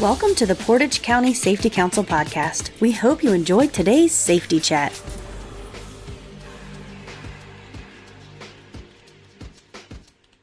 Welcome to the Portage County Safety Council podcast. We hope you enjoyed today's safety chat.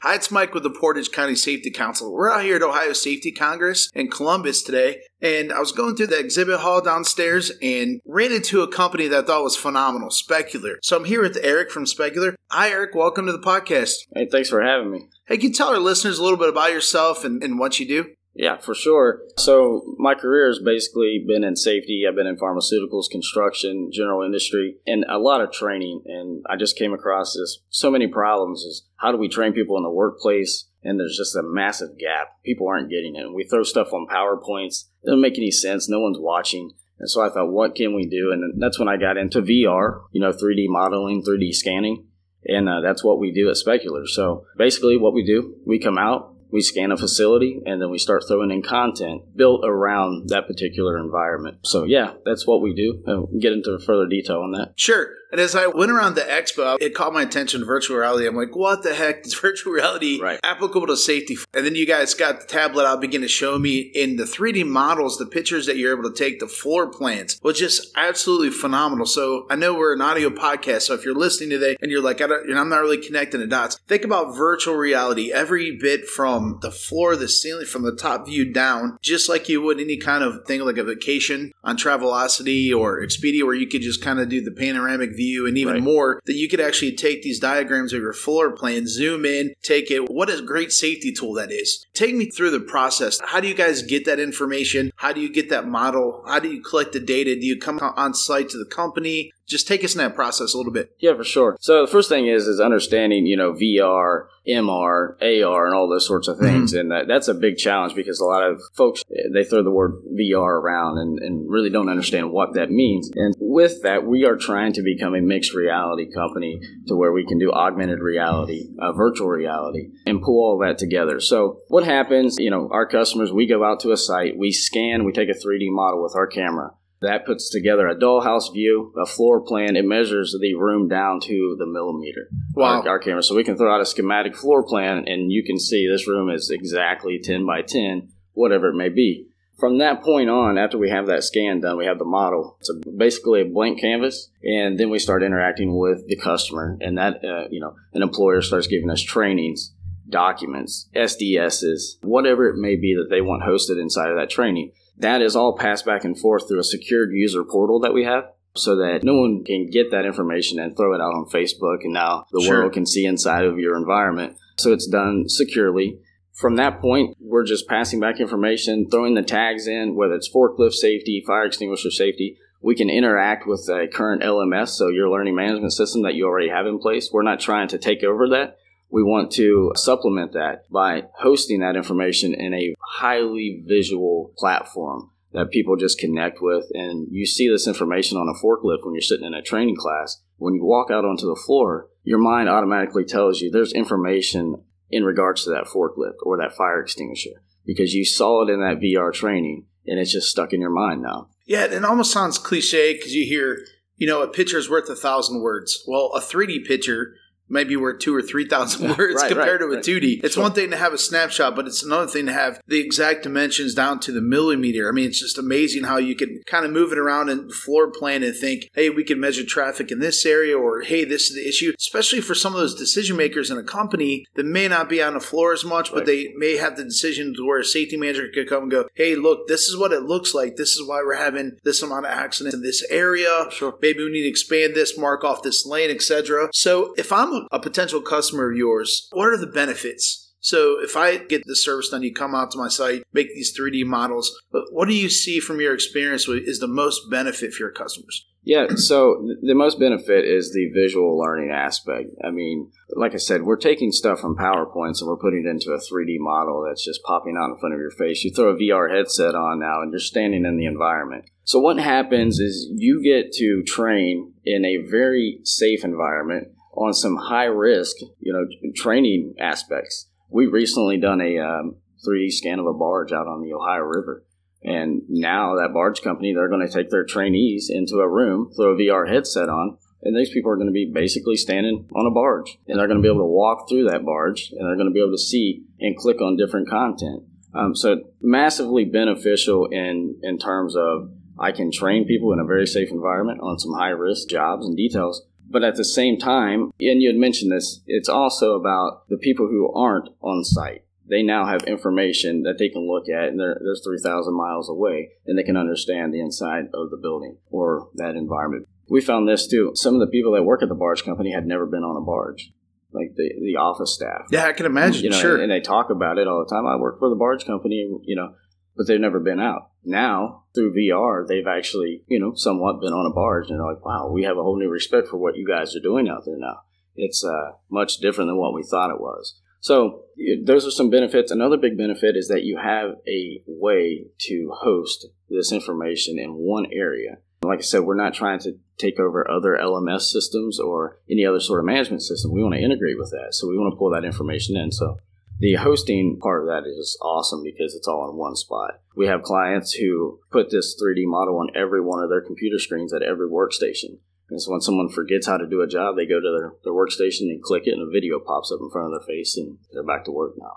Hi, it's Mike with the Portage County Safety Council. We're out here at Ohio Safety Congress in Columbus today, and I was going through the exhibit hall downstairs and ran into a company that I thought was phenomenal, Specular. So I'm here with Eric from Specular. Hi, Eric. Welcome to the podcast. Hey, thanks for having me. Hey, can you tell our listeners a little bit about yourself and, and what you do? Yeah, for sure. So my career has basically been in safety. I've been in pharmaceuticals, construction, general industry, and a lot of training. And I just came across this so many problems is how do we train people in the workplace? And there's just a massive gap. People aren't getting it. We throw stuff on PowerPoints. It doesn't make any sense. No one's watching. And so I thought, what can we do? And that's when I got into VR, you know, 3D modeling, 3D scanning. And uh, that's what we do at Specular. So basically, what we do, we come out, we scan a facility and then we start throwing in content built around that particular environment. So yeah, that's what we do. Uh, I'll get into further detail on that. Sure. And as I went around the expo, it caught my attention virtual reality. I'm like, what the heck is virtual reality right. applicable to safety? And then you guys got the tablet out, begin to show me in the 3D models, the pictures that you're able to take, the floor plans was just absolutely phenomenal. So I know we're an audio podcast. So if you're listening today and you're like, I don't, I'm not really connecting the dots, think about virtual reality every bit from the floor, the ceiling, from the top view down, just like you would any kind of thing like a vacation on Travelocity or Expedia, where you could just kind of do the panoramic view and even Right. more that you could actually take these diagrams of your floor plan, zoom in, take it. What a great safety tool that is. Take me through the process. How do you guys get that information? How do you get that model? How do you collect the data? Do you come on site to the company? Just take us in that process a little bit. Yeah, for sure. So the first thing is is understanding, you know, VR, MR, AR, and all those sorts of things, and that, that's a big challenge because a lot of folks they throw the word VR around and, and really don't understand what that means. And with that, we are trying to become a mixed reality company to where we can do augmented reality, uh, virtual reality, and pull all that together. So what happens? You know, our customers, we go out to a site, we scan, we take a 3D model with our camera. That puts together a dollhouse view, a floor plan. It measures the room down to the millimeter. Wow. Our, our camera. So we can throw out a schematic floor plan and you can see this room is exactly 10 by 10, whatever it may be. From that point on, after we have that scan done, we have the model. It's a, basically a blank canvas, and then we start interacting with the customer, and that uh, you know, an employer starts giving us trainings, documents, SDSs, whatever it may be that they want hosted inside of that training. That is all passed back and forth through a secured user portal that we have so that no one can get that information and throw it out on Facebook and now the Sure. world can see inside of your environment. So it's done securely. From that point, we're just passing back information, throwing the tags in, whether it's forklift safety, fire extinguisher safety. We can interact with a current LMS, so your learning management system that you already have in place. We're not trying to take over that. We want to supplement that by hosting that information in a highly visual platform that people just connect with. And you see this information on a forklift when you're sitting in a training class. When you walk out onto the floor, your mind automatically tells you there's information in regards to that forklift or that fire extinguisher because you saw it in that VR training and it's just stuck in your mind now. Yeah, it almost sounds cliche because you hear, you know, a picture is worth a thousand words. Well, a 3D picture might be worth two or three thousand words Right, compared right, to a right. 2D. It's Sure. one thing to have a snapshot, but it's another thing to have the exact dimensions down to the millimeter. I mean, it's just amazing how you can kind of move it around and floor plan and think, hey, we can measure traffic in this area, or hey, this is the issue. Especially for some of those decision makers in a company that may not be on the floor as much, but they may have the decision to where a safety manager could come and go, hey, look, this is what it looks like. This is why we're having this amount of accidents in this area. Sure. Maybe we need to expand this, mark off this lane, etc. So if I'm a, potential customer of yours, what are the benefits? So if I get the service done, you come out to my site, make these 3D models. But what do you see from your experience is the most benefit for your customers? Yeah, so the most benefit is the visual learning aspect. I mean, like I said, we're taking stuff from PowerPoints and we're putting it into a 3D model that's just popping out in front of your face. You throw a VR headset on now and you're standing in the environment. So what happens is you get to train in a very safe environment on some high risk, you know, training aspects. We recently done a um, 3D scan of a barge out on the Ohio River. And now that barge company, they're going to take their trainees into a room, throw a VR headset on, and these people are going to be basically standing on a barge. And they're going to be able to walk through that barge, and they're going to be able to see and click on different content. Um, so massively beneficial in in terms of I can train people in a very safe environment on some high risk jobs and details. But at the same time, and you had mentioned this, it's also about the people who aren't on site. They now have information that they can look at, and they're, they're 3,000 miles away, and they can understand the inside of the building or that environment. We found this too. Some of the people that work at the barge company had never been on a barge like the the office staff. Yeah, I can imagine. You know, sure. and, and they talk about it all the time. I work for the barge company, you know, but they've never been out. Now through VR, they've actually, you know, somewhat been on a barge, and they're like, "Wow, we have a whole new respect for what you guys are doing out there now." It's uh, much different than what we thought it was. So those are some benefits. Another big benefit is that you have a way to host this information in one area like I said, we're not trying to take over other LMS systems or any other sort of management system. We want to integrate with that. So we want to pull that information in. So the hosting part of that is awesome because it's all in one spot. We have clients who put this 3D model on every one of their computer screens at every workstation. And so when someone forgets how to do a job, they go to their, their workstation and click it, and a video pops up in front of their face, and they're back to work now.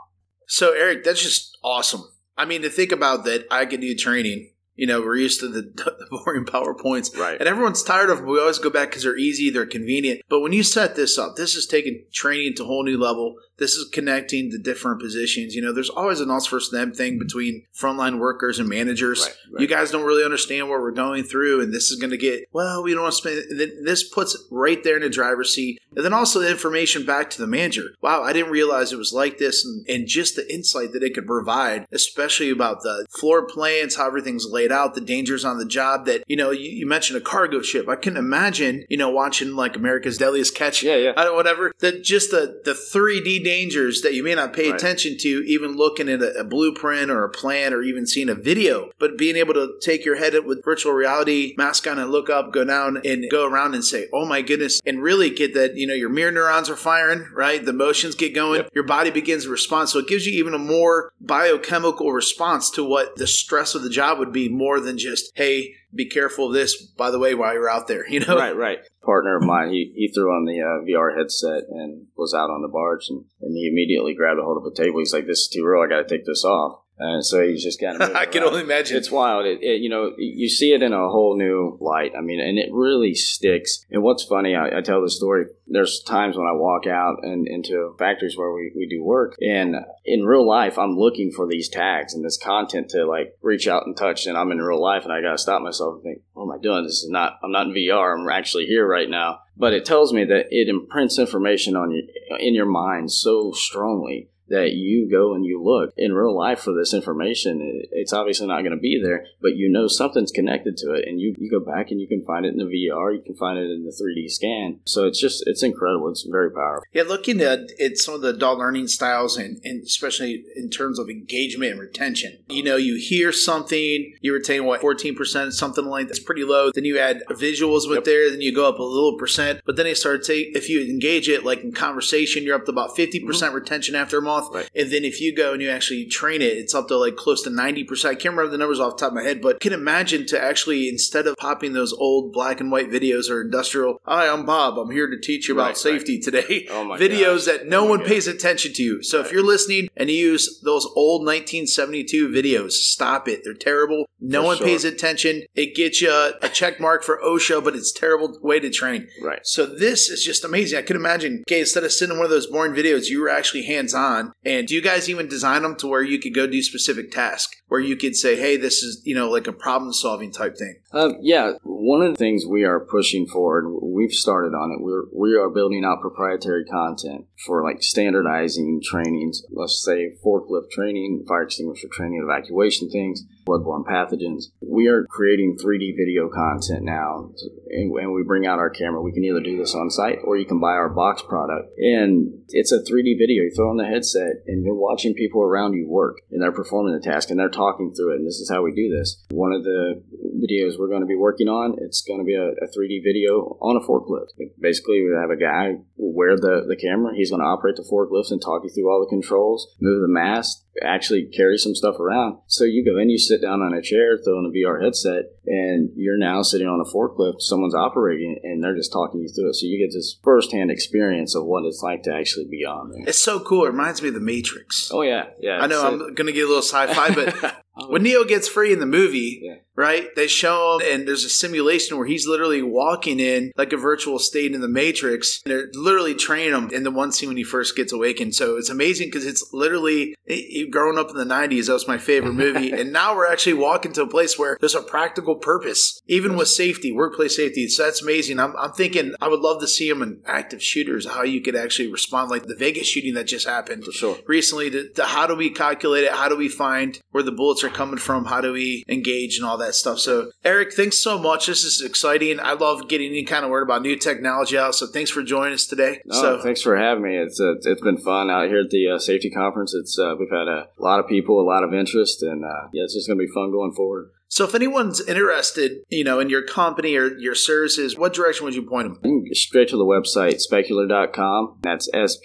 So, Eric, that's just awesome. I mean, to think about that, I could do training you know, we're used to the, the boring PowerPoints. Right. And everyone's tired of them. We always go back because they're easy, they're convenient. But when you set this up, this is taking training to a whole new level. This is connecting the different positions. You know, there's always an us versus them thing mm-hmm. between frontline workers and managers. Right, right. You guys don't really understand what we're going through, and this is going to get, well, we don't want to spend. This puts right there in the driver's seat. And then also the information back to the manager. Wow, I didn't realize it was like this. And, and just the insight that it could provide, especially about the floor plans, how everything's laid out, the dangers on the job that, you know, you, you mentioned a cargo ship. I can imagine, you know, watching like America's Deadliest Catch. Yeah, yeah. I don't, whatever. That just the, the 3D dangers that you may not pay Right. attention to, even looking at a, a blueprint or a plan or even seeing a video, but being able to take your head with virtual reality mask on and look up, go down and go around and say, oh my goodness, and really get that, you know, your mirror neurons are firing, right? The motions get going, Yep. your body begins to respond. So it gives you even a more biochemical response to what the stress of the job would be more than just, hey, be careful of this, by the way, while you're out there, you know? right, right. Partner of mine, he, he threw on the uh, VR headset and was out on the barge, and, and he immediately grabbed a hold of a table. He's like, "This is too real. I got to take this off." And so he's just kind of. I can only imagine. It's wild. It, it, you know, you see it in a whole new light. I mean, and it really sticks. And what's funny, I, I tell this story. There's times when I walk out and into factories where we, we do work, and in real life, I'm looking for these tags and this content to like reach out and touch. And I'm in real life, and I got to stop myself and think, "What am I doing? This is not. I'm not in VR. I'm actually here right now." But it tells me that it imprints information on you in your mind so strongly that you go and you look in real life for this information. It's obviously not going to be there, but you know something's connected to it, and you, you go back and you can find it in the VR, you can find it in the 3D scan. So it's just it's incredible. It's very powerful. Yeah, looking at, at some of the adult learning styles and, and especially in terms of engagement and retention. You know, you hear something, you retain what, 14%, something like that's pretty low. Then you add visuals with Yep. there, then you go up a little percent. But then they start to if you engage it like in conversation, you're up to about 50% mm-hmm. retention after a month. Right. And then if you go and you actually train it, it's up to like close to 90%. I can't remember the numbers off the top of my head, but can imagine to actually, instead of popping those old black and white videos or industrial, hi, I'm Bob, I'm here to teach you about Right, right. safety today. Oh my videos gosh. that no Oh one gosh. pays attention to. So if you're listening and you use those old 1972 videos, stop it. They're terrible. No For one sure. pays attention. It gets you a, check mark for OSHA, but it's a terrible way to train. Right. So this is just amazing. I could imagine, okay, instead of sending one of those boring videos, you were actually hands on. And do you guys even design them to where you could go do specific tasks, where you could say, hey, this is, you know, like a problem solving type thing? Uh, yeah, one of the things we are pushing forward, we've started on it. We're we are building out proprietary content for like standardizing trainings. Let's say forklift training, fire extinguisher training, evacuation things, bloodborne pathogens. We are creating 3D video content now, and, and we bring out our camera. We can either do this on site or you can buy our box product, and it's a 3D video. You throw on the headset, and you're watching people around you work, and they're performing the task, and they're talking through it. And this is how we do this. One of the videos we're going to be working on, it's going to be a, a 3D video on a forklift. Basically, we have a guy wear the, the camera. He's going to operate the forklift and talk you through all the controls, move the mast, actually carry some stuff around. So you go in, you sit down on a chair, throw in a VR headset, and you're now sitting on a forklift, someone's operating it, and they're just talking you through it. So you get this firsthand experience of what it's like to actually be on there. It's so cool. It reminds me of the Matrix. Oh yeah, yeah. I know I'm going to get a little sci-fi, but Oh, when Neo gets free in the movie, Yeah. right? They show him, and there's a simulation where he's literally walking in like a virtual state in the Matrix. And they're literally training him in the one scene when he first gets awakened. So it's amazing because it's literally it, growing up in the '90s. That was my favorite movie, and now we're actually walking to a place where there's a practical purpose, even with safety, workplace safety. So that's amazing. I'm, I'm thinking I would love to see him in active shooters, how you could actually respond, like the Vegas shooting that just happened for sure. recently to, to how do we calculate it how do we find where the bullets are coming from how do we engage and all that stuff so eric thanks so much this is exciting i love getting any kind of word about new technology out so thanks for joining us today No, so thanks for having me. It's uh, it's been fun out here at the uh, safety conference. It's uh, we've had a lot of people, a lot of interest, and uh, yeah, it's just going to be fun going forward. so if anyone's interested you know in your company or your services what direction would you point them straight to the website specular.com. That's S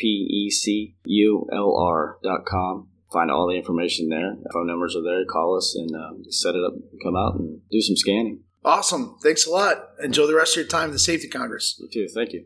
P C U L R.com. Find all the information there. Phone numbers are there. Call us and uh, set it up, come out and do some scanning. awesome thanks a lot enjoy the rest of your time at the safety congress You too. Thank you.